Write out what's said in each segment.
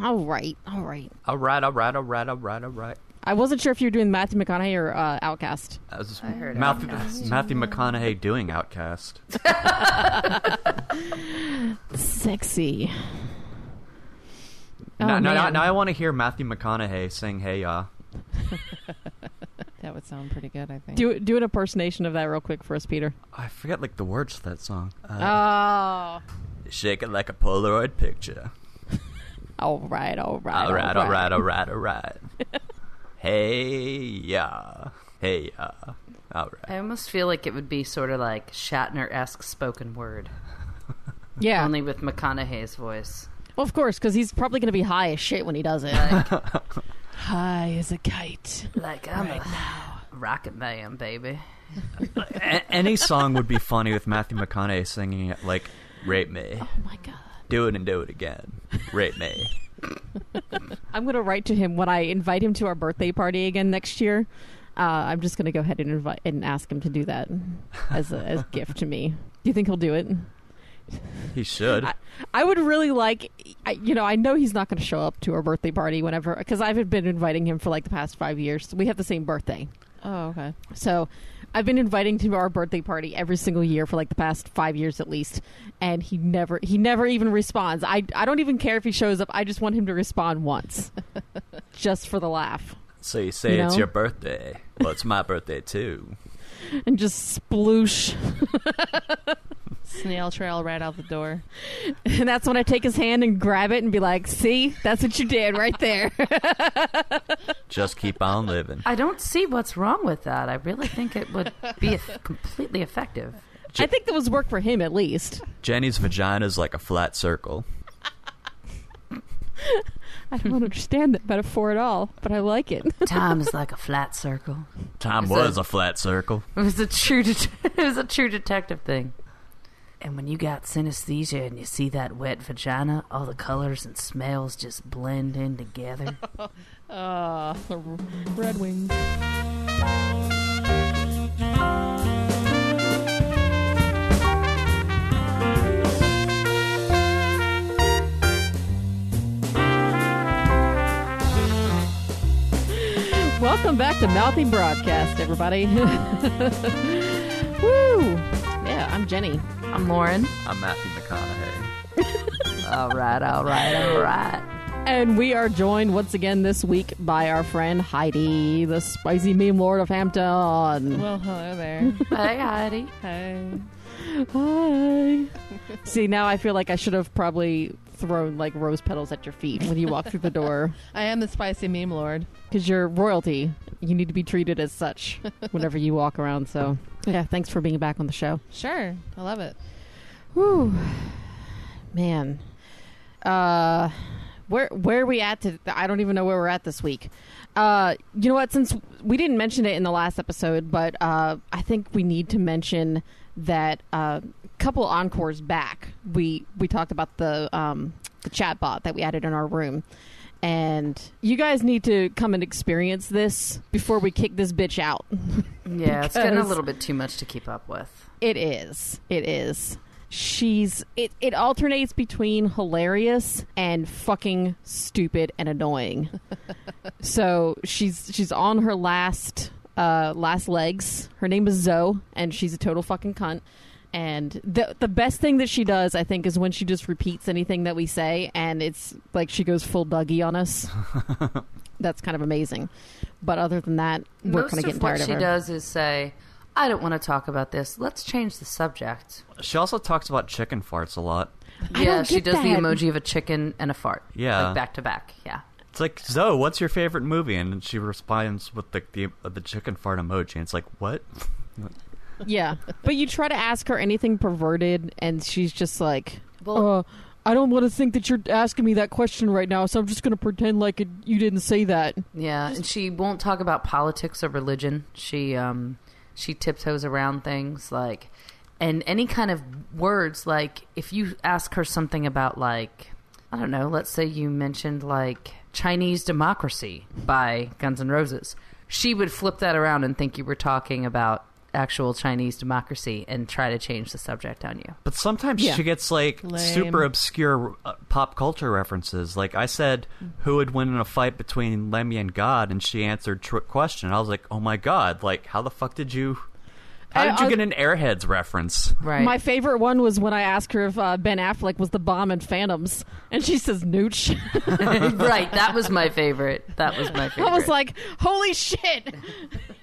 all right, all right. All right, all right, all right, all right, all right. I wasn't sure if you were doing Matthew McConaughey or uh, OutKast. That was I heard Matthew, OutKast. Matthew McConaughey doing OutKast. Sexy. Oh, now, now, man. now I want to hear Matthew McConaughey sing "Hey Ya." That would sound pretty good, I think. do do an impersonation of that real quick for us, Peter. I forget like the words to that song. Uh, Oh, Shake it like a Polaroid picture. All right, all right, All right, all right, all right, all right. hey yeah. hey yeah. All right. I almost feel like it would be sort of like Shatner-esque spoken word, Yeah, only with McConaughey's voice. well, of course, because he's probably going to be high as shit when he does it. high as a kite. Like I'm a rocket man, baby. A- any song would be funny with Matthew McConaughey singing it like "Rape me, Oh my god. Do it and do it again, Rate me." I'm going to write to him when I invite him to our birthday party again next year. Uh, I'm just going to go ahead and invite and ask him to do that as a as gift to me. Do you think he'll do it? He should. I, I would really like, I, you know, I know he's not going to show up to our birthday party whenever because I've been inviting him for like the past five years. We have the same birthday, oh, okay. so I've been inviting him to our birthday party every single year for like the past five years at least, and he never he never even responds. I I don't even care if he shows up. I just want him to respond once, just for the laugh, So you say You it's know? your birthday. Well, it's my birthday too. and just sploosh. Snail trail right out the door. And that's when I take his hand and grab it and be like, "See, that's what you did right there." Just keep on living. I don't see what's wrong with that. I really think it would be eff- completely effective. I think that was work for him at least. Jenny's vagina is like a flat circle. I don't understand that metaphor at all, but I like it. Time is like a flat circle. Time Is was that- a flat circle. It was a true. Det- it was a true detective thing. And when you got synesthesia and you see that wet vagina, all the colors and smells just blend in together. Uh, Red Wings. Welcome back to Mouthy Broadcast, everybody. Woo! Yeah, I'm Jenny. I'm Lauren. I'm Matthew McConaughey. All right, all right, all right. And we are joined once again this week by our friend Heidi, the spicy meme lord of Hampton. Well, hello there. Hey, Heidi. Hey. Hi. See, now I feel like I should have probably thrown like rose petals at your feet when you walk through the door I am the spicy meme lord. because you're royalty. You need to be treated as such whenever you walk around. So, yeah, thanks for being back on the show. Sure. I love it. Whew. Man. Uh where where are we at to I don't even know where we're at this week. Uh you know what since we didn't mention it in the last episode, but uh I think we need to mention that uh couple encores back we we talked about the um the chat bot that we added in our room. And you guys need to come and experience this before we kick this bitch out. Yeah, it's getting a little bit too much to keep up with. It is. It is. She's it it alternates between hilarious and fucking stupid and annoying. so she's she's on her last uh last legs. Her name is Zoe and she's a total fucking cunt. And the the best thing that she does, I think, is when she just repeats anything that we say, and it's like she goes full Dougie on us. That's kind of amazing. But other than that, we're kind of getting tired of what tired of what she does is say, "I don't want to talk about this. Let's change the subject." She also talks about chicken farts a lot. I yeah, don't she get does the emoji of a chicken and a fart. Yeah. like back to back. Yeah. It's like Zoe, what's your favorite movie? And she responds with the the, the chicken fart emoji. And it's like what? Yeah, but you try to ask her anything perverted, and she's just like, Well- uh, "I don't want to think that you're asking me that question right now, so I'm just going to pretend like it, you didn't say that." Yeah, and she won't talk about politics or religion. She um she tiptoes around things like and any kind of words like if you ask her something about like I don't know, let's say you mentioned like Chinese democracy by Guns N' Roses. She would flip that around and think you were talking about actual Chinese democracy and try to change the subject on you. But sometimes Yeah. she gets like Lame. super obscure uh, pop culture references. Like I said, who would win in a fight between Lemmy and God, and she answered trick question. I was like, oh my god! Like how the fuck did you? How did you I- get an Airheads reference? Right. My favorite one was when I asked her if uh, Ben Affleck was the bomb in Phantoms, and she says Nooch. right. That was my favorite. That was my favorite. I was like, "Holy shit!"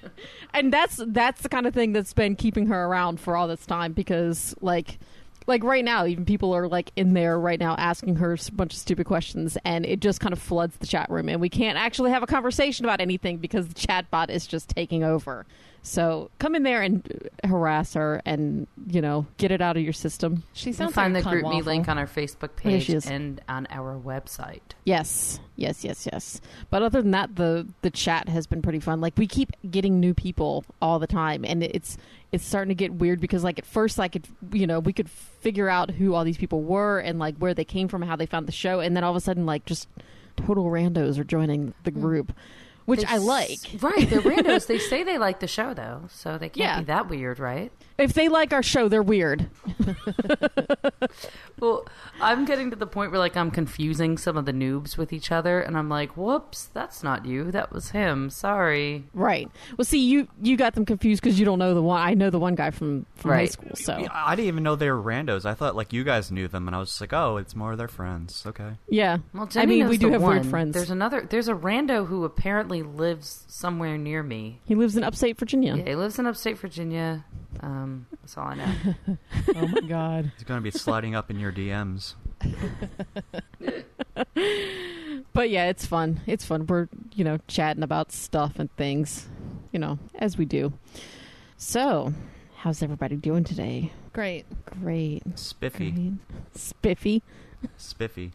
and that's that's the kind of thing that's been keeping her around for all this time because, like, like right now, even people are like in there right now asking her a bunch of stupid questions, and it just kind of floods the chat room, and we can't actually have a conversation about anything because the chat bot is just taking over. So come in there and harass her, and you know, get it out of your system. She sounds find like the GroupMe link on our Facebook page and on our website. Yes, yes, yes, yes. But other than that, the the chat has been pretty fun. Like we keep getting new people all the time, and it's it's starting to get weird because like at first, like it, you know, we could figure out who all these people were and like where they came from, and how they found the show, and then all of a sudden, like just total randos are joining the hmm. group, which They I s- like. Right. They're randos. they say they like the show, though, so they can't Yeah. be that weird, right? If they like our show, they're weird. Well, I'm getting to the point where like I'm confusing some of the noobs with each other, and I'm like, "Whoops, that's not you. That was him. Sorry." Right. Well, see, you you got them confused because you don't know the one. I know the one guy from from high school, so I didn't even know they were randos. I thought like you guys knew them, and I was just like, oh, it's more of their friends. Okay. yeah. Well, I mean, we do the have weird friends. There's another. There's a rando who apparently lives somewhere near me. He lives in upstate Virginia. Yeah, he lives in upstate Virginia. Um, that's all I know. Oh my god. He's gonna be sliding up in your DMs. But yeah, it's fun. It's fun. We're, you know, chatting about stuff and things, you know, as we do. So, how's everybody doing today? Great. Great. Spiffy, Great. Spiffy. spiffy,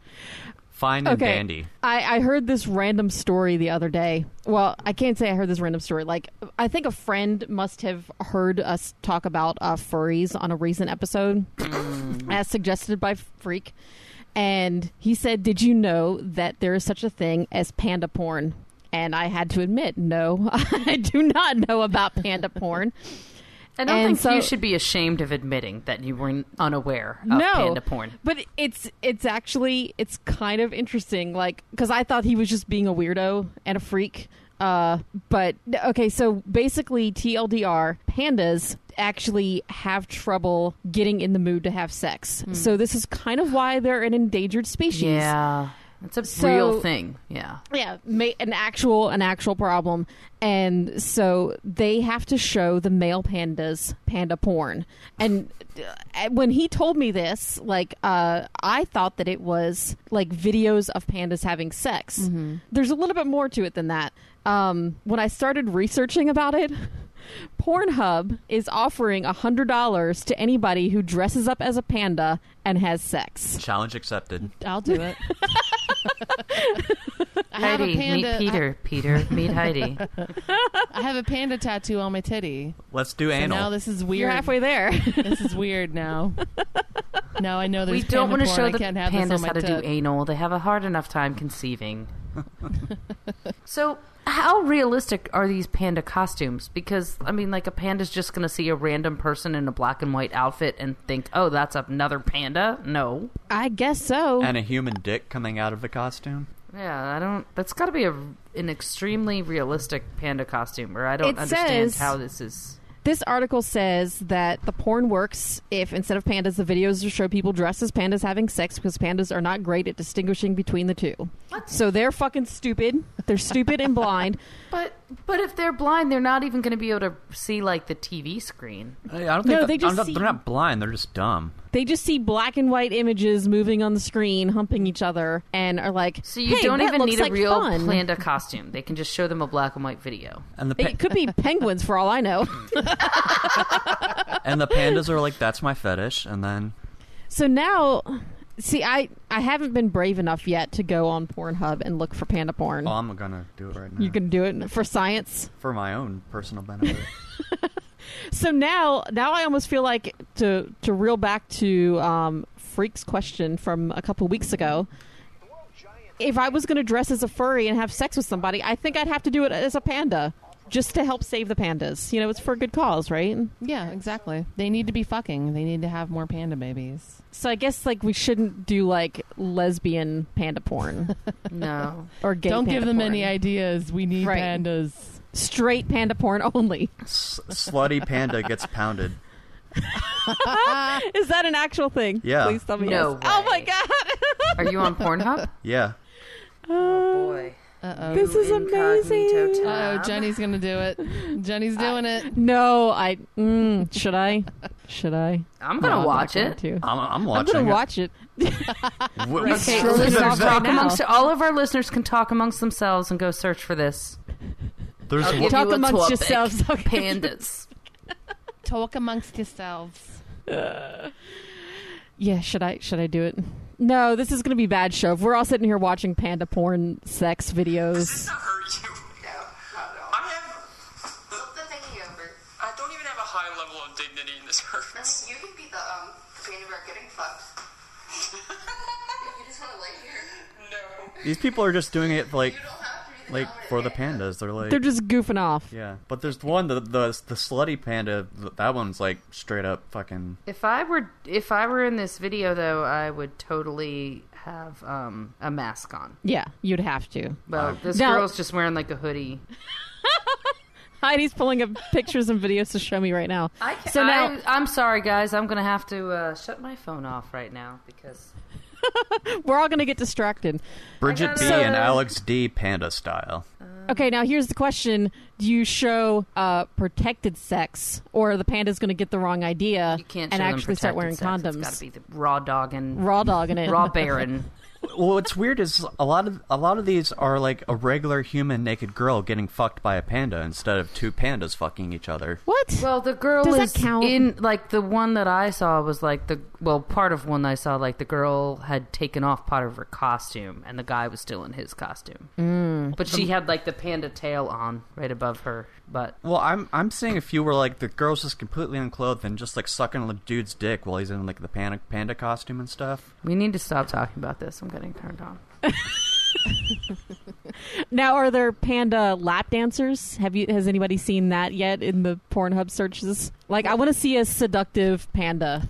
fine and Okay. dandy. I, I heard this random story the other day. Well, I can't say I heard this random story. Like, I think a friend must have heard us talk about uh, furries on a recent episode, as suggested by Freak. And he said, Did you know that there is such a thing as panda porn? And I had to admit, no, I do not know about panda porn. I don't And think so- you should be ashamed of admitting that you were unaware of No. panda porn. But it's it's actually it's kind of interesting, like because I thought he was just being a weirdo and a freak. Uh, but okay, so basically, TLDR, pandas actually have trouble getting in the mood to have sex. So this is kind of why they're an endangered species. Yeah, it's a So- real thing. Yeah. yeah ma- an actual an actual problem and so they have to show the male pandas panda porn and uh, when he told me this like uh i thought that it was like videos of pandas having sex there's a little bit more to it than that um when i started researching about it Pornhub is offering $100 to anybody who dresses up as a panda and has sex. Challenge accepted. I'll do it. I have Heidi, a panda. meet Peter. Peter, meet Heidi. I, I have a panda tattoo on my titty. Let's do So anal. now this is weird. You're halfway there. this is weird now. Now I know there's we don't want to show I the can't have this on pandas my how to do tit. anal. They have a hard enough time conceiving. so, how realistic are these panda costumes? Because I mean, like a panda's just going to see a random person in a black and white outfit and think, "Oh, that's another panda." No. I guess so. and a human dick coming out of the costume. Yeah, I don't. That's got to be a, an extremely realistic panda costume, or I don't It understand says- how this is. This article says that the porn works if instead of pandas, the videos show people dressed as pandas having sex because pandas are not great at distinguishing between the two. What? So they're fucking stupid. They're stupid and blind. But but if they're blind, they're not even going to be able to see like the TV screen. I don't think No, that- they just I'm not- see- they're not blind. They're just dumb. They just see black and white images moving on the screen, humping each other, and are like, So you "Hey, don't that even looks need a real fun." panda costume. They can just show them a black and white video. And the pa- It could be penguins for all I know. and the pandas are like, that's my fetish. And then So now, see, I I haven't been brave enough yet to go on Pornhub and look for panda porn. oh, I'm gonna do it right now you can do it for science. for my own personal benefit. So now, now I almost feel like to to reel back to um, Freak's question from a couple weeks ago. If I was going to dress as a furry and have sex with somebody, I think I'd have to do it as a panda, just to help save the pandas. You know, it's for a good cause, right? Yeah, exactly. They need to be fucking. They need to have more panda babies. So I guess like we shouldn't do like lesbian panda porn No. or gay. Don't give them porn. any ideas. We need Right. pandas. Straight panda porn only. S- slutty panda gets pounded. Is that an actual thing? Yeah. Please tell me No yes. Oh my god. Are you on Pornhub? Yeah. Oh boy. Uh oh. This is amazing. Oh, Jenny's gonna do it. Jenny's doing it. No, I mm, should I? Should I? I'm gonna I'm watch it. to. I'm, I'm I'm gonna it. watch it. W- Okay, Sure, listeners, it's right talk amongst all of our listeners can talk amongst themselves and go search for this. There's I'll one- give Talk you a amongst topic. yourselves. Okay. Pandas. Talk amongst yourselves. Yeah, should I? Should I do it? No, this is gonna be a bad show. If we're all sitting here watching panda porn sex videos. This doesn't hurt you. No, not at all. I have. The thingy over. I don't even have a high level of dignity in this Then hurts. you can be the um panda bear getting fucked. you just want to lay here, No. These people are just doing it like you don't have to. be like for the pandas. They're like They're just goofing off. yeah. But there's one the the the slutty panda. That one's like straight up fucking. If I were if I were in this video though, I would totally have um, a mask on. Yeah, you'd have to. Well, Uh, this Now- girl's just wearing like a hoodie. Heidi's pulling up pictures and videos to show me right now. I So now- I, am sorry, guys. I'm gonna have to uh, shut my phone off right now because We're all gonna get distracted. Bridget gotta- B and Alex D panda style. Okay, now here's the question: Do you show uh, protected sex, or are the panda's going to get the wrong idea you can't and show them actually start wearing protected sex. condoms? It's got to be the raw dog and Raw dogging it. raw baron. Well, what's weird is a lot of a lot of these are like a regular human naked girl getting fucked by a panda instead of two pandas fucking each other. What? Well, the girl Does that is count? in like the one that I saw was like the well part of one I saw like the girl had taken off part of her costume and the guy was still in his costume, mm. but she had like the panda tail on right above her butt. Well, I'm I'm seeing a few where like the girl's just completely unclothed and just like sucking on the dude's dick while he's in like the panda panda costume and stuff. We need to stop talking about this. I'm getting turned on. Now, are there panda lap dancers? Have you? Has anybody seen that yet in the Pornhub searches? Like, I want to see a seductive panda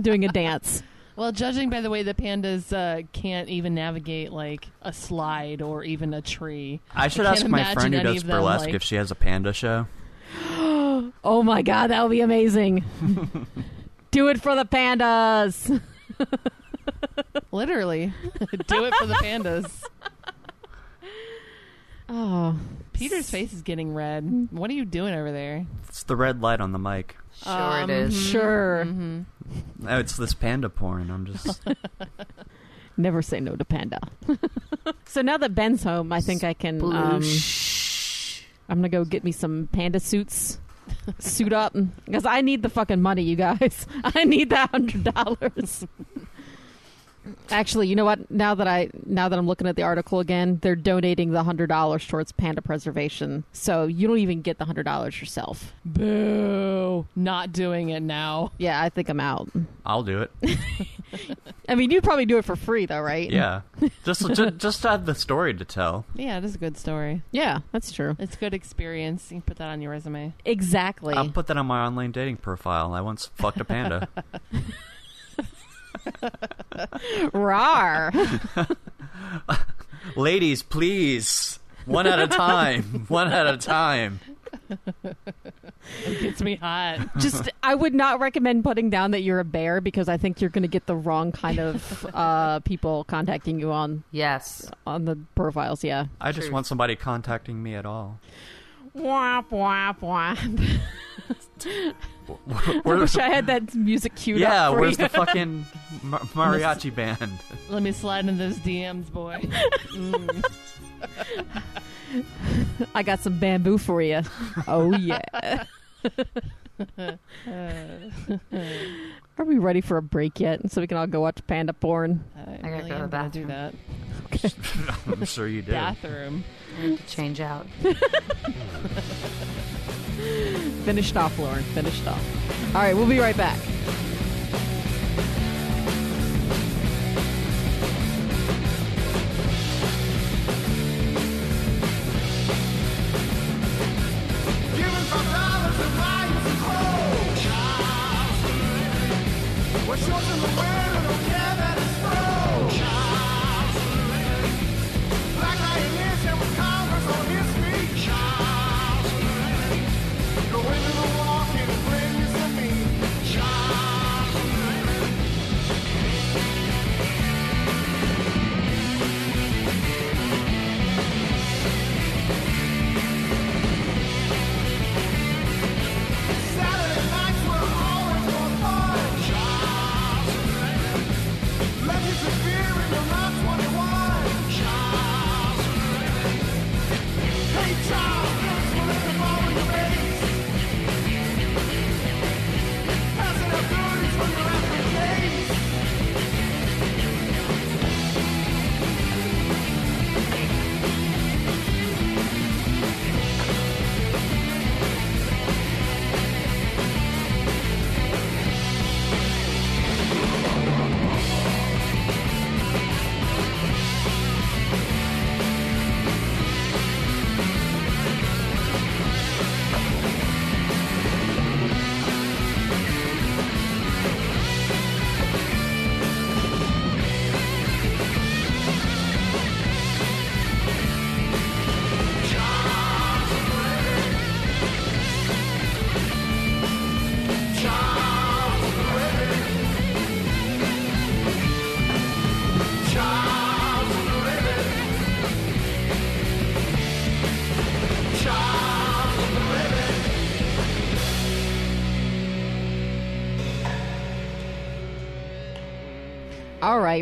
doing a dance. Well, judging by the way the pandas uh, can't even navigate like a slide or even a tree. I should can't ask my imagine friend who any does of them, burlesque like- if she has a panda show. Oh my god, that would be amazing. Do it for the pandas. Literally, do it for the pandas. Oh, Peter's face is getting red. What are you doing over there? It's the red light on the mic. Sure, Um, it is. sure. hmm Oh, it's this panda porn. I'm just Never say no to panda. so now that Ben's home, I think I can. Um, I'm gonna go get me some panda suits. Suit up because I need the fucking money, you guys. I need that hundred dollars. Actually, you know what? Now that I now that I'm looking at the article again, they're donating the hundred dollars towards panda preservation. So you don't even get the hundred dollars yourself. Boo! Not doing it now. Yeah, I think I'm out. I'll do it. I mean, you'd probably do it for free, though, right? Yeah, just just, just to have the story to tell. Yeah, it is a good story. Yeah, that's true. It's good experience. You can put that on your resume. Exactly. I'll put that on my online dating profile. I once fucked a panda. Rar. Ladies, please, one at a time. One at a time. It gets me hot. Just, I would not recommend putting down that you're a bear because I think you're going to get the wrong kind of uh, people contacting you on Yes. on the profiles. Yeah. I just Truth. want somebody contacting me at all. Womp womp womp. I Where- wish I had that music queued yeah, up for where's you. the fucking ma- mariachi band? Let me slide into those DMs, boy. Mm. I got some bamboo for you. Oh yeah. Are we ready for a break yet? So we can all go watch panda porn. I, gotta really go to the gonna do bathroom. that. I'm sure you did. Bathroom. I need to change out. Finished off, Lauren. Finished off. All right, we'll be right back.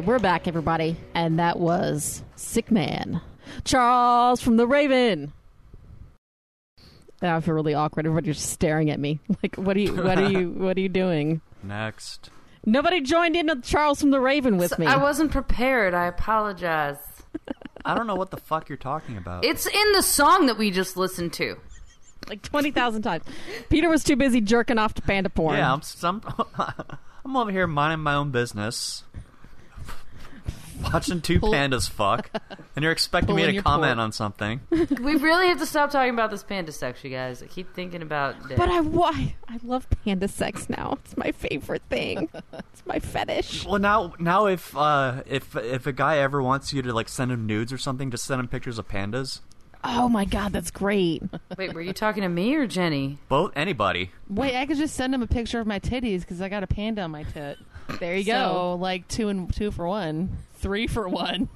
We're back, everybody. And that was Sick Man. Charles from The Raven. Now I feel really awkward. Everybody's just staring at me. Like, what are you, what are you, what are you doing? Next. Nobody joined in with Charles from The Raven with me. I wasn't prepared. I apologize. I don't know what the fuck you're talking about. It's in the song that we just listened to. like 20,000 times. Peter was too busy jerking off to panda porn. yeah, I'm, some, I'm over here minding my own business, watching two Pull- pandas fuck, and you're expecting me Pulling to your comment pork. on something. We really have to stop talking about this panda sex, you guys. I keep thinking about it. But I, why? I love panda sex now. It's my favorite thing. It's my fetish. Well, now, now if uh, if if a guy ever wants you to like send him nudes or something, just send him pictures of pandas. Oh my god, that's great. Wait, were you talking to me or Jenny? Both anybody. Wait, I could just send him a picture of my titties because I got a panda on my tit. There you So, go. like two and two for one, three for one.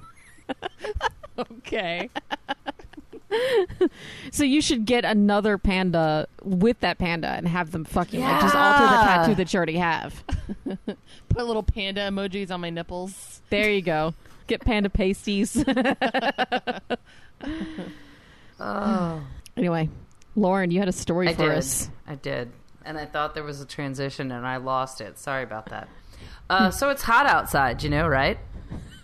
okay. So you should get another panda with that panda and have them fucking like just alter the Yeah. tattoo that you already have. Put little panda emojis on my nipples. There you go. Get panda pasties. Oh, anyway, Lauren, you had a story I for did. us. I did. And I thought there was a transition and I lost it. Sorry about that. Uh, so it's hot outside, you know, right?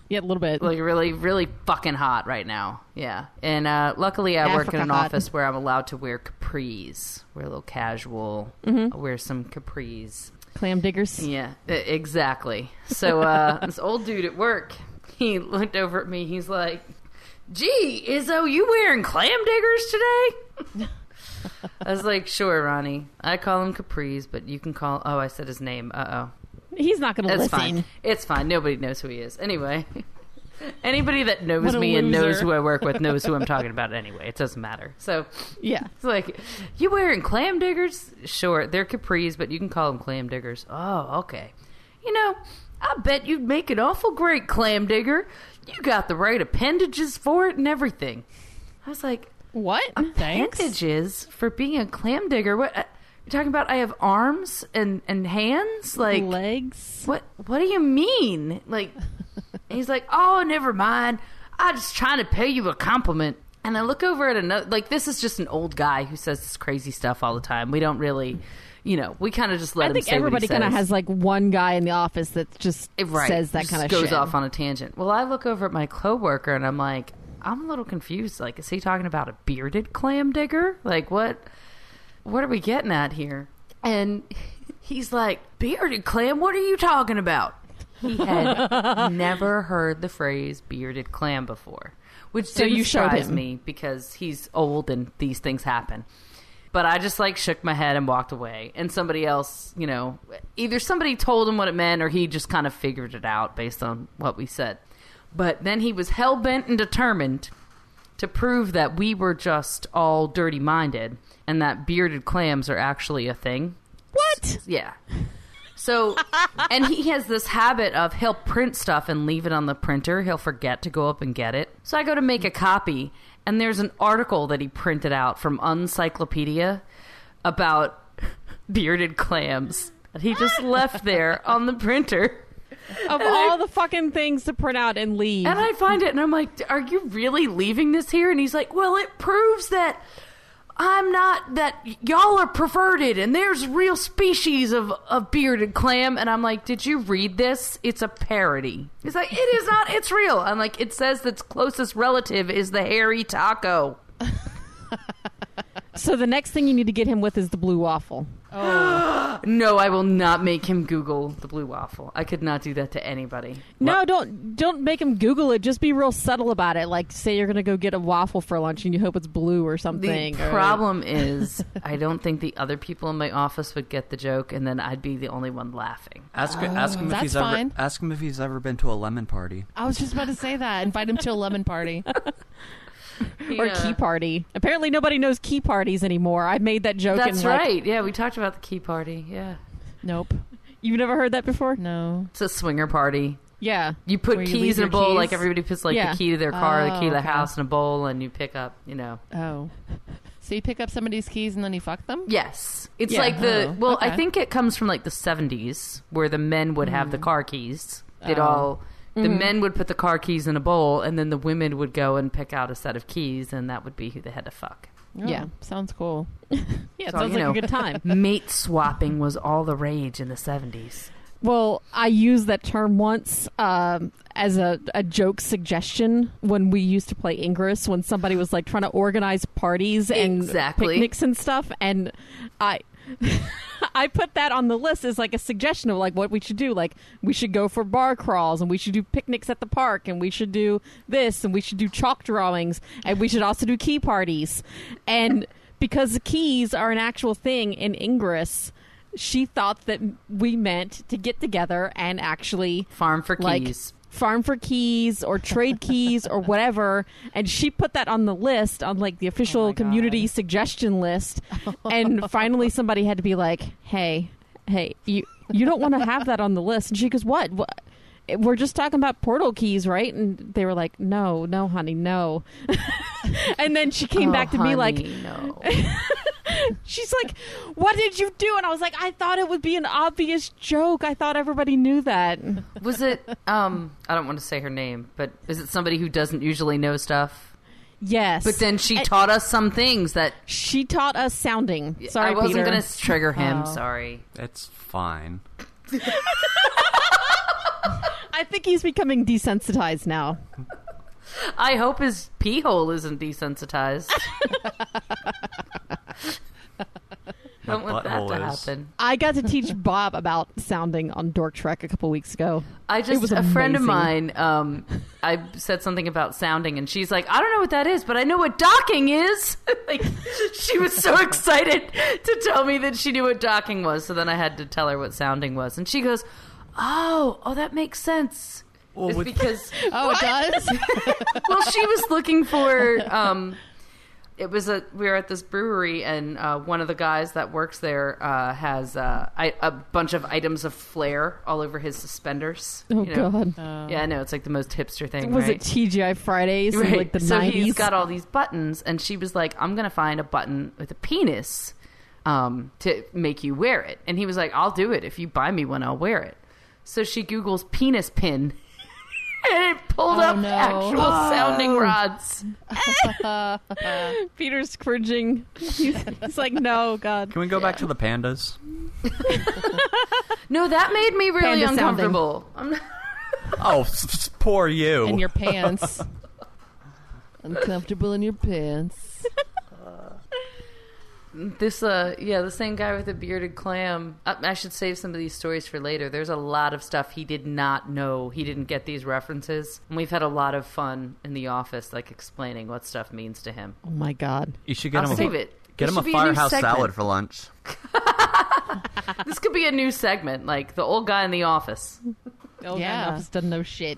Yeah, a little bit. Like really, really fucking hot right now. Yeah. And uh, luckily, I work in an hot. office where I'm allowed to wear capris. Wear a little casual. Mm-hmm. I'll wear some capris. Clam diggers. Yeah, exactly. So uh, this old dude at work, he looked over at me. He's like, "Gee, Izzo, you wearing clam diggers today?" I was like, "Sure, Ronnie. I call him capris, but you can call." Oh, I said his name. Uh oh. He's not going to It's listen. fine. It's fine. Nobody knows who he is. Anyway, anybody that knows me and knows who I work with knows who I'm talking about anyway. It doesn't matter. So Yeah. it's like, you wearing clam diggers? Sure, they're capris, but you can call them clam diggers. Oh, okay. You know, I bet you'd make an awful great clam digger. You got the right appendages for it and everything. I was like, What? Thanks. appendages for being a clam digger? What? Uh, You're talking about I have arms and, and hands? Like, Legs? what what do you mean? Like he's like oh never mind. I'm just trying to pay you a compliment. And i look over at another like this is just an old guy who says this crazy stuff all the time. We don't really you know we kind of just let I him think everybody kind of has like one guy in the office that just eh, right, says that kind of goes shit. off on a tangent. Well i look over at my coworker and i'm like i'm a little confused. Like is he talking about a bearded clam digger? Like what what are we getting at here? And he's like, bearded clam, what are you talking about? He had never heard the phrase bearded clam before, which So didn't you showed surprise me because he's old and these things happen. But I just like shook my head and walked away. And somebody else, you know, either somebody told him what it meant or he just kind of figured it out based on what we said. But then he was hell bent and determined to prove that we were just all dirty minded and that bearded clams are actually a thing. What? Yeah. So, and he has this habit of he'll print stuff and leave it on the printer. He'll forget to go up and get it. So I go to make a copy, and there's an article that he printed out from Uncyclopedia about bearded clams that he just left there on the printer. Of all the fucking things to print out and leave. And I find it, and I'm like, "Are you really leaving this here?" And he's like, "Well, it proves that I'm not that y'all are perverted, and there's real species of of bearded clam." And I'm like, "Did you read this? It's a parody." He's like, "It is not. It's real." I'm like, "It says that its closest relative is the hairy taco." so the next thing you need to get him with is the blue waffle. No, I will not make him Google the blue waffle. I could not do that to anybody. No, don't don't make him Google it. Just be real subtle about it. Like say you're gonna go get a waffle for lunch and you hope it's blue or The something. or- problem is, I don't think the other people in my office would get the joke, and then I'd be the only one laughing. Ask ask him if oh, That's he's fine. ever ask him if he's ever been to a lemon party. I was just about to say that. Invite him to a lemon party. or Yeah. key party. Apparently nobody knows key parties anymore. I made that joke. That's and, like, right. Yeah, we talked about the key party. Yeah, Nope. You've never heard that before? No. it's a swinger party. Yeah. You put Where you keys leave in a bowl, keys? like everybody puts like Yeah. the key to their car, the key to the Oh, okay. house in a bowl, and you pick up. You know. Oh. So you pick up somebody's keys and then you fuck them? Yes, it's Yeah. like the. Oh, well, I think it comes from like the '70s, where the men would have the mm. car keys. They'd Oh. all The men would put the car keys in a bowl, and then the women would go and pick out a set of keys, and that would be who they had to fuck. Oh, Yeah. sounds cool. Yeah, it So, sounds like know. a good time. Mate swapping was all the rage in the seventies. Well, I used that term once um, as a, a joke suggestion when we used to play Ingress when somebody was like trying to organize parties and Exactly. picnics and stuff, and I. I put that on the list as like a suggestion of like what we should do. Like we should go for bar crawls and we should do picnics at the park and we should do this and we should do chalk drawings and we should also do key parties. And because the keys are an actual thing in Ingress, she thought that we meant to get together and actually Farm for like keys. Farm for keys or trade keys or whatever and she put that on the list on like the official Oh my God. community suggestion list and finally somebody had to be like hey hey you you don't want to have that on the list and she goes what, what? we're just talking about portal keys right and they were like no no honey no and then she came Oh, back to me like no. She's like, "What did you do?" And I was like, "I thought it would be an obvious joke. I thought everybody knew that." Was it? Um, I don't want to say her name, but is it somebody who doesn't usually know stuff? Yes, But then she And taught us some things that she taught us sounding. Sorry, I wasn't going to trigger him. Oh. Sorry. It's fine. I think he's becoming desensitized now. I hope his pee hole isn't desensitized. My don't want that to is. happen. I got to teach Bob about sounding on Dork Trek a couple weeks ago. I It just was a friend of amazing. mine. Um, I said something about sounding, and she's like, "I don't know what that is, but I know what docking is." like, she was so excited to tell me that she knew what docking was. So then I had to tell her what sounding was, and she goes, "Oh, oh, that makes sense." Well, it's with- because Oh, it does. well, she was looking for. Um, it was a we were at this brewery, and uh, one of the guys that works there uh, has uh, I, a bunch of items of flair all over his suspenders. Oh you know? God, Yeah, I know it's like the most hipster thing. was right? it TGI Fridays Right. like the so nineties? he's got all these buttons, and she was like, "I'm gonna find a button with a penis um, to make you wear it." And he was like, "I'll do it if you buy me one. I'll wear it." So she Google's penis pin, and it pulled Oh, up no. actual oh. sounding rods. Peter's cringing. He's, he's like, "No, God." Can we go back to the pandas? No, that made me really Panda uncomfortable. I'm not, Oh, s- s- poor you. in your pants. Uncomfortable in your pants. This, uh, yeah, the same guy with the bearded clam. I, I should save some of these stories for later. There's a lot of stuff he did not know. He didn't get these references, and we've had a lot of fun in the office, like explaining what stuff means to him. Oh my God. you should get I'll him save a, it. Get This him a should be new firehouse segment. salad for lunch. This could be a new segment, like the old guy in the office. Oh, Yeah. yeah, doesn't know shit.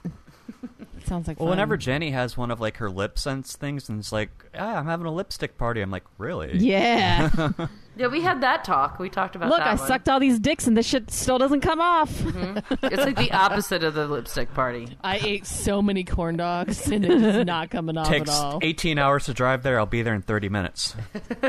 Sounds like Well, fun. whenever Jenny has one of like her lip sense things, and it's like, ah, I'm having a lipstick party. I'm like, really? Yeah. Yeah, we had that talk. We talked about Look, that I one. sucked all these dicks and this shit still doesn't come off. Mm-hmm. It's like the opposite of the lipstick party. I ate so many corn dogs and it's not coming off Takes at all. 18 hours to drive there. I'll be there in 30 minutes.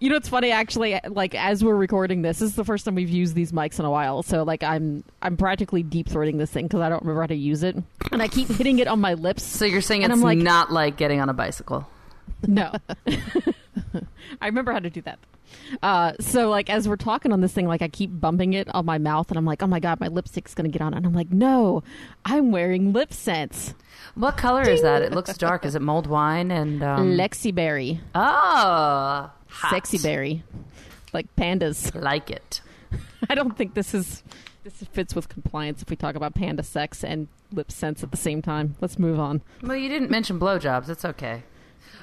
You know, it's funny actually. Like as we're recording this, this is the first time we've used these mics in a while. So like I'm I'm practically deep throating this thing because I don't remember how to use it, and I keep hitting it on my lips. So you're saying And it's I'm like- not like getting on a bicycle. No, I remember how to do that. Uh, so like as we're talking on this thing, like I keep bumping it on my mouth, and I'm like, oh my god, my lipstick's gonna get on, and I'm like, no, I'm wearing LipSense, What color is that? It looks dark. Is it mulled wine and um, Lexi Berry, Oh, hot. sexy berry, like pandas. Like it. I don't think this is this fits with compliance if we talk about panda sex and LipSense at the same time. Let's move on. Well, you didn't mention blowjobs. It's okay.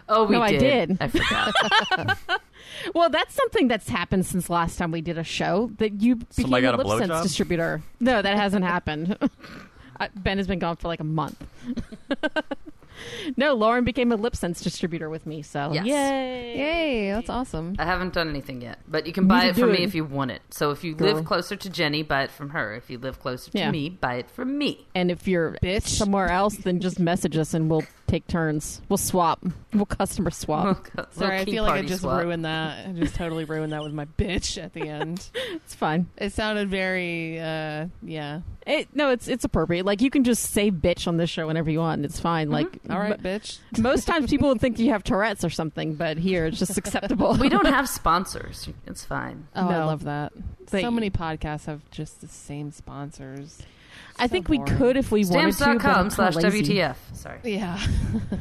Oh, we No, I did. did. I forgot. Well, that's something that's happened since last time we did a show that you became Somebody got a a LipSense distributor. No, that hasn't happened. Uh, ben has been gone for like a month. no, Lauren became a lip sense distributor with me. So Yes. yay! Yay, that's awesome. I haven't done anything yet, but you can buy Need it from me it. if you want it. So if you Girl. live closer to Jenny, buy it from her. If you live closer to Yeah. me, buy it from me. And if you're Bitch. somewhere else, then just message us and we'll take turns. We'll swap. We'll customer swap. Sorry, I feel like I just swap. ruined that. I just totally ruined that with my bitch at the end. it's fine. It sounded very, uh, yeah. It, no, it's it's appropriate. Like you can just say bitch on this show whenever you want. It's fine. Like All right, m- bitch. most times people would think you have Tourette's or something, but here it's just acceptable. We don't have sponsors. It's fine. Oh, I love that. They- so many podcasts have just the same sponsors. I So think we could if we wanted to. but I'm Stamps.com kinda slash lazy. WTF. Sorry. Yeah.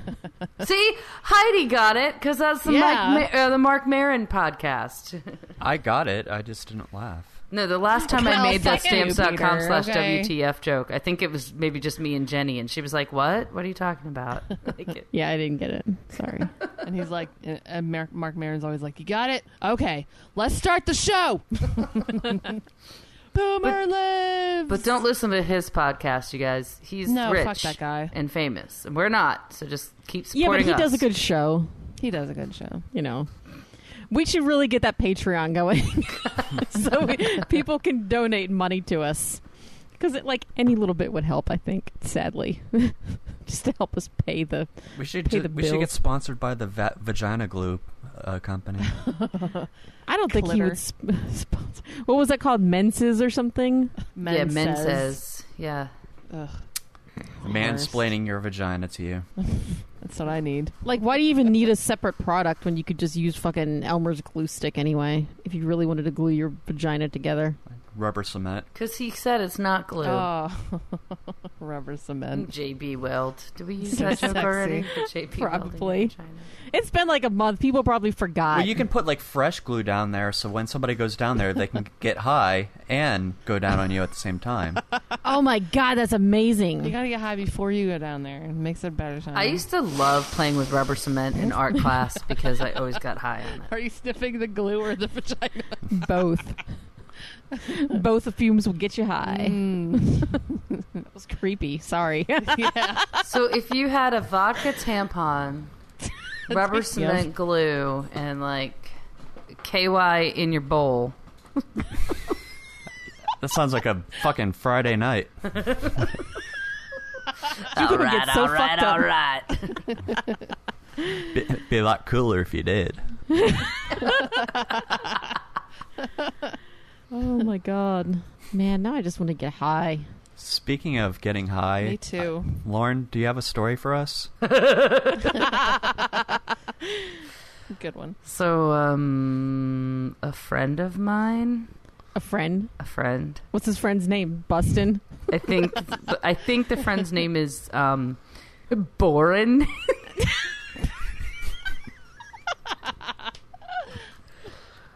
See, Heidi got it because that's the, Yeah. Mike, Ma- uh, the Marc Maron podcast. I got it. I just didn't laugh. No, the last time I made that fuck you, stamps.com slash. WTF joke, I think it was maybe just me and Jenny, and she was like, What? What are you talking about? Like Yeah, I didn't get it. Sorry. and he's like, uh, Marc, Marc Maron's always like, you got it? Okay, let's start the show. Boomer lives. but don't listen to his podcast, you guys. He's No, rich fuck that guy. and famous, and we're not. So just keep yeah, but supporting he us. does a good show. He does a good show. You know, we should really get that Patreon going so we, people can donate money to us because like any little bit would help. I think, sadly, just to help us pay the. We should Pay ju- the we should get sponsored by the va- vagina glue uh, company. I don't think he Clitter. would. Sp- sponsor. What was that called? Menses or something? Men yeah, men says. says. Yeah. Ugh, Mansplaining your vagina to you. that's what I need. Like, why do you even need a separate product when you could just use fucking Elmer's glue stick anyway? If you really wanted to glue your vagina together. Rubber cement. Because he said it's not glue. Oh, rubber cement. JB Weld. Do we use that joke sexy. already? The JB welding Probably. vagina. It's been like a month. People probably forgot. Well, you can put like fresh glue down there, so when somebody goes down there, they can get high and go down on you at the same time. oh my god, that's amazing. You gotta get high before you go down there. It makes it a better time. I used to love playing with rubber cement in art class because I always got high on it. Are you sniffing the glue or the vagina? Both. Both the fumes will get you high. Mm. That was creepy. Sorry. yeah. So if you had a vodka tampon, rubber Yes. cement glue, and like KY in your bowl, That sounds like a fucking Friday night. You could get so fucked up. right. Be, be a lot cooler if you did. Oh my god. Man, now I just want to get high. Speaking of getting high, Me too. Lauren, do you have a story for us? Good one. So, um, a friend of mine, A friend. a friend, What's his friend's name? Bustin. I think, I think the friend's name is um, Boren.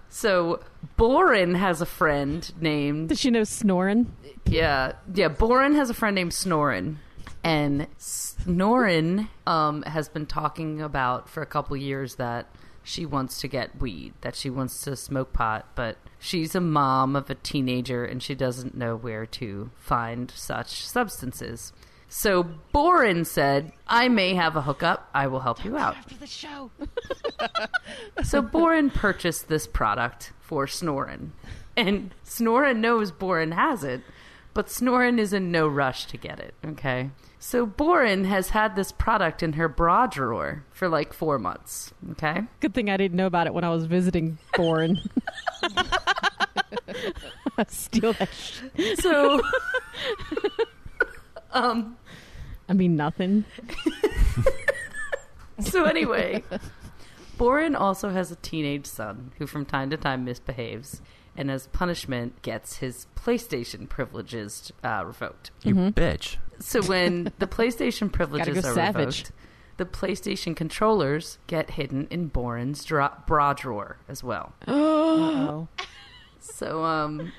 so, Boren has a friend named Does she know Snorin? Yeah, yeah. Boren has a friend named Snorin, and Snorin um, has been talking about for a couple years that she wants to get weed, that she wants to smoke pot, but she's a mom of a teenager and she doesn't know where to find such substances. So Boren said, "I may have a hookup. I will help you out." After the show. So Boren purchased this product for Snorin. And Snorin knows Boren has it, but Snorin is in no rush to get it, okay? So Boren has had this product in her bra drawer for like four months, okay? Good thing I didn't know about it when I was visiting Boren. Steal that shit. So, um, I mean, nothing. so anyway, Boren also has a teenage son who from time to time misbehaves and as punishment gets his PlayStation privileges uh, revoked. You bitch. So when the PlayStation privileges go are savage. revoked, the PlayStation controllers get hidden in Boren's dra- bra drawer as well. Oh. So um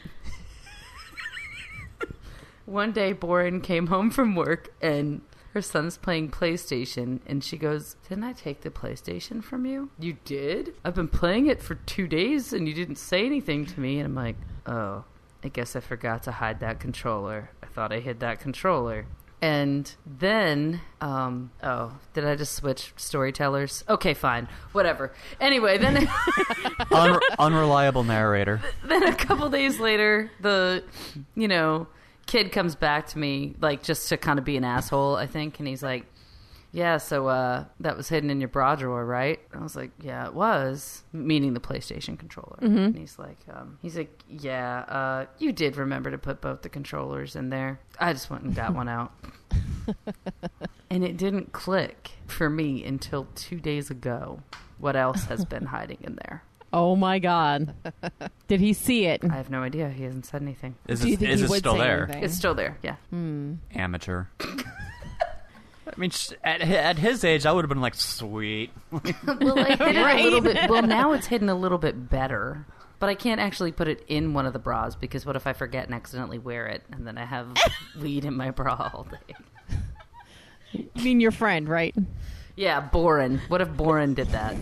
one day Boren came home from work and her son's playing PlayStation and she goes, Didn't I take the PlayStation from you? You did? I've been playing it for two days and you didn't say anything to me and I'm like, Oh, I guess I forgot to hide that controller. I thought I hid that controller. And then, um, oh, did I just switch storytellers? Okay, fine, whatever. Anyway, then Un- unreliable narrator. then a couple days later, the you know kid comes back to me like just to kind of be an asshole, I think, and he's like, yeah, so uh, that was hidden in your bra drawer, right? I was like, yeah, it was, meaning the PlayStation controller. And he's like, um, he's like, yeah, uh, you did remember to put both the controllers in there. I just went and got one out. and it didn't click for me until two days ago. What else has been hiding in there? Oh my god. Did he see it? I have no idea. He hasn't said anything. Is Do you it, think is he it would still say there? anything? It's still there, yeah. Hmm. Amateur. I mean, sh- at at his age, I would have been like, sweet. well, I hid it a little bit. Well, now it's hidden a little bit better. But I can't actually put it in one of the bras because what if I forget and accidentally wear it and then I have weed in my bra all day? You mean your friend, right? Yeah, Boren. What if Boren did that?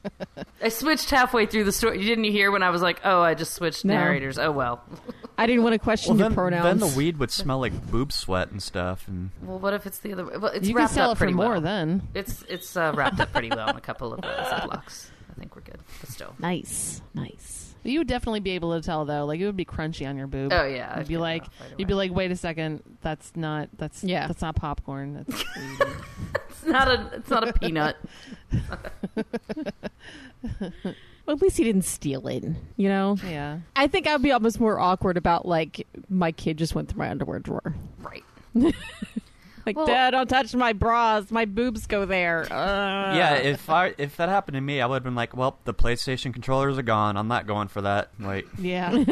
I switched halfway through the story. Didn't you hear when I was like, "Oh, I just switched No. narrators." Oh well. I didn't want to question Well, your then, pronouns. then the weed would smell like boob sweat and stuff. And Well, what if it's the other? way? Well, it's You can wrapped sell up it for pretty more well. then. It's it's uh, wrapped up pretty well in a couple of uh, ziplocs. I think we're good, but still. Nice, nice. You would definitely be able to tell though. Like it would be crunchy on your boob. Oh yeah, You'd be like, off you'd be like, wait a second, that's not that's Yeah. that's not popcorn. That's it's not a it's not a peanut. Well, at least he didn't steal it. You know. yeah. I think I'd be almost more awkward about like my kid just went through my underwear drawer. Right. Like, Well- Dad, don't touch my bras. My boobs go there. Uh. yeah, if I if that happened to me, I would have been like, well, the PlayStation controllers are gone. I'm not going for that. Like, Yeah.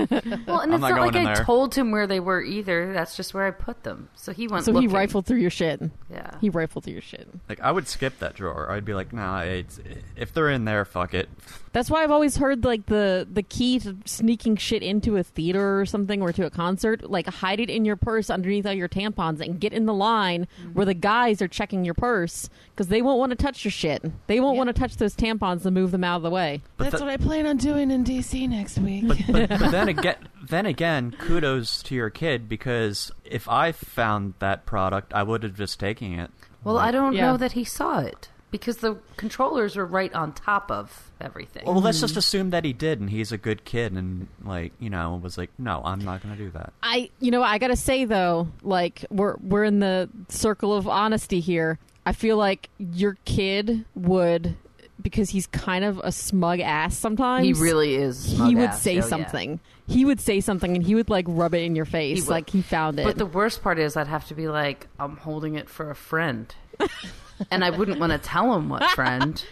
Well, and I'm it's not not, like I there. told him where they were either. That's just where I put them. So he went. So looking. he rifled through your shit. Yeah. He rifled through your shit. like I would skip that drawer. I'd be like, nah, it's, if they're in there, fuck it. That's why I've always heard like the the key to sneaking shit into a theater or something or to a concert, like hide it in your purse underneath all your tampons and get in the line mm-hmm. where the guys are checking your purse because they won't want to touch your shit. They won't Yeah. want to touch those tampons and move them out of the way. But That's the- what I plan on doing in DC next week. But, but, but then again, then again, kudos to your kid because if I found that product, I would have just taken it. Well, I don't Yeah. know that he saw it because the controllers are right on top of everything. Well, let's just assume that he did, and he's a good kid, and like you know, was like, no, I'm not going to do that. I, you know, I gotta say though, like we're we're in the circle of honesty here. I feel like your kid would, because he's kind of a smug ass sometimes. he really is. he smug would ass. say Oh, yeah. something. He would say something, and he would like rub it in your face, He like he found it. But the worst part is, I'd have to be like, I'm holding it for a friend, and I wouldn't want to tell him what friend.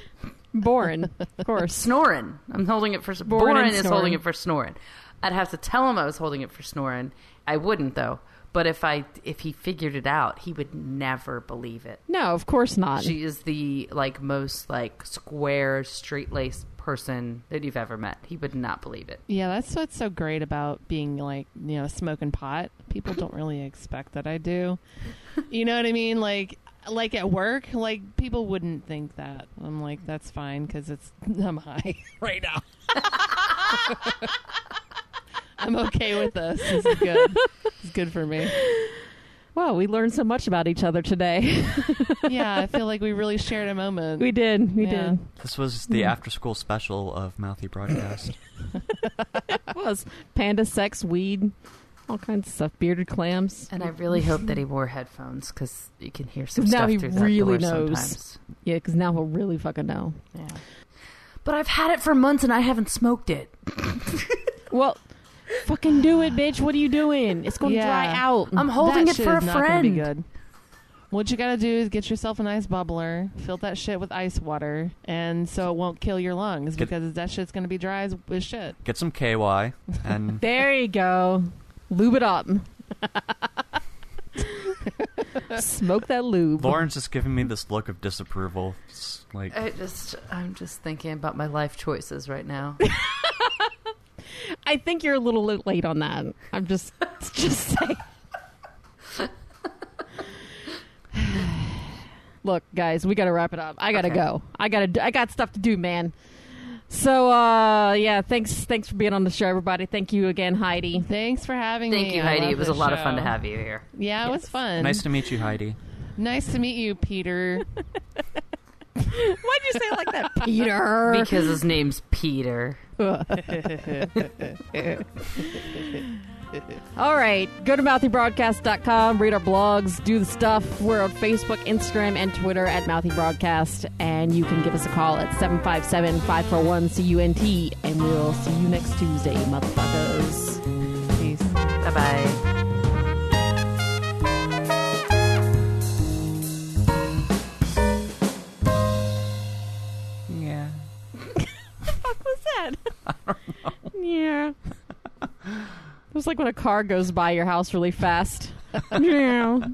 Boring, of course. Snoring. I'm holding it for Boren is holding it for snoring. I'd have to tell him I was holding it for snoring. I wouldn't though. But if I if he figured it out, he would never believe it. No, of course not. She is the like most like square, straight laced person that you've ever met. He would not believe it. Yeah, that's what's so great about being like, you know, smoking pot. People don't really expect that I do. You know what I mean? Like like at work, like people wouldn't think that. I'm like that's fine cuz it's I'm high right now. I'm okay with this. This is good. It's good for me. Wow, we learned so much about each other today. Yeah, I feel like we really shared a moment. we did. We Yeah. did. This was the after-school special of Mouthy Broadcast. It was panda sex, weed, all kinds of stuff. Bearded clams. And I really hope that he wore headphones because you can hear some 'Cause now stuff he through that really door knows. sometimes. Yeah, because now he'll really fucking know. Yeah. But I've had it for months and I haven't smoked it. Well, fucking do it, bitch. What are you doing? It's going to Yeah. dry out. I'm holding That it shit for a is not gonna Be friend. good. What you gotta do is get yourself an ice bubbler, fill that shit with ice water, and so it won't kill your lungs Get- because that shit's gonna be dry as, as shit. Get some KY, and There you go. Lube it up. Smoke that lube. Lauren's just giving me this look of disapproval. It's like, I just I'm just thinking about my life choices right now. I think you're a little late on that. I'm just just saying. Look, guys, we got to wrap it up. I got to Okay. go. I got to I got stuff to do, man. So uh yeah, thanks thanks for being on the show everybody. Thank you again, Heidi. Thanks for having me. Thank you, Heidi. It was a this lot of fun to have you here. Yeah, it was fun. nice to meet you, Heidi. Nice to meet you, Peter. Why'd you say it like that, Peter? Because his name's Peter. All right, go to mouthybroadcast.com, read our blogs, do the stuff. We're on Facebook, Instagram, and Twitter at Mouthy Broadcast, and you can give us a call at 757-541-CUNT, and we'll see you next Tuesday, motherfuckers. Peace. Bye bye. Yeah. What was that? Yeah was like when a car goes by your house really fast.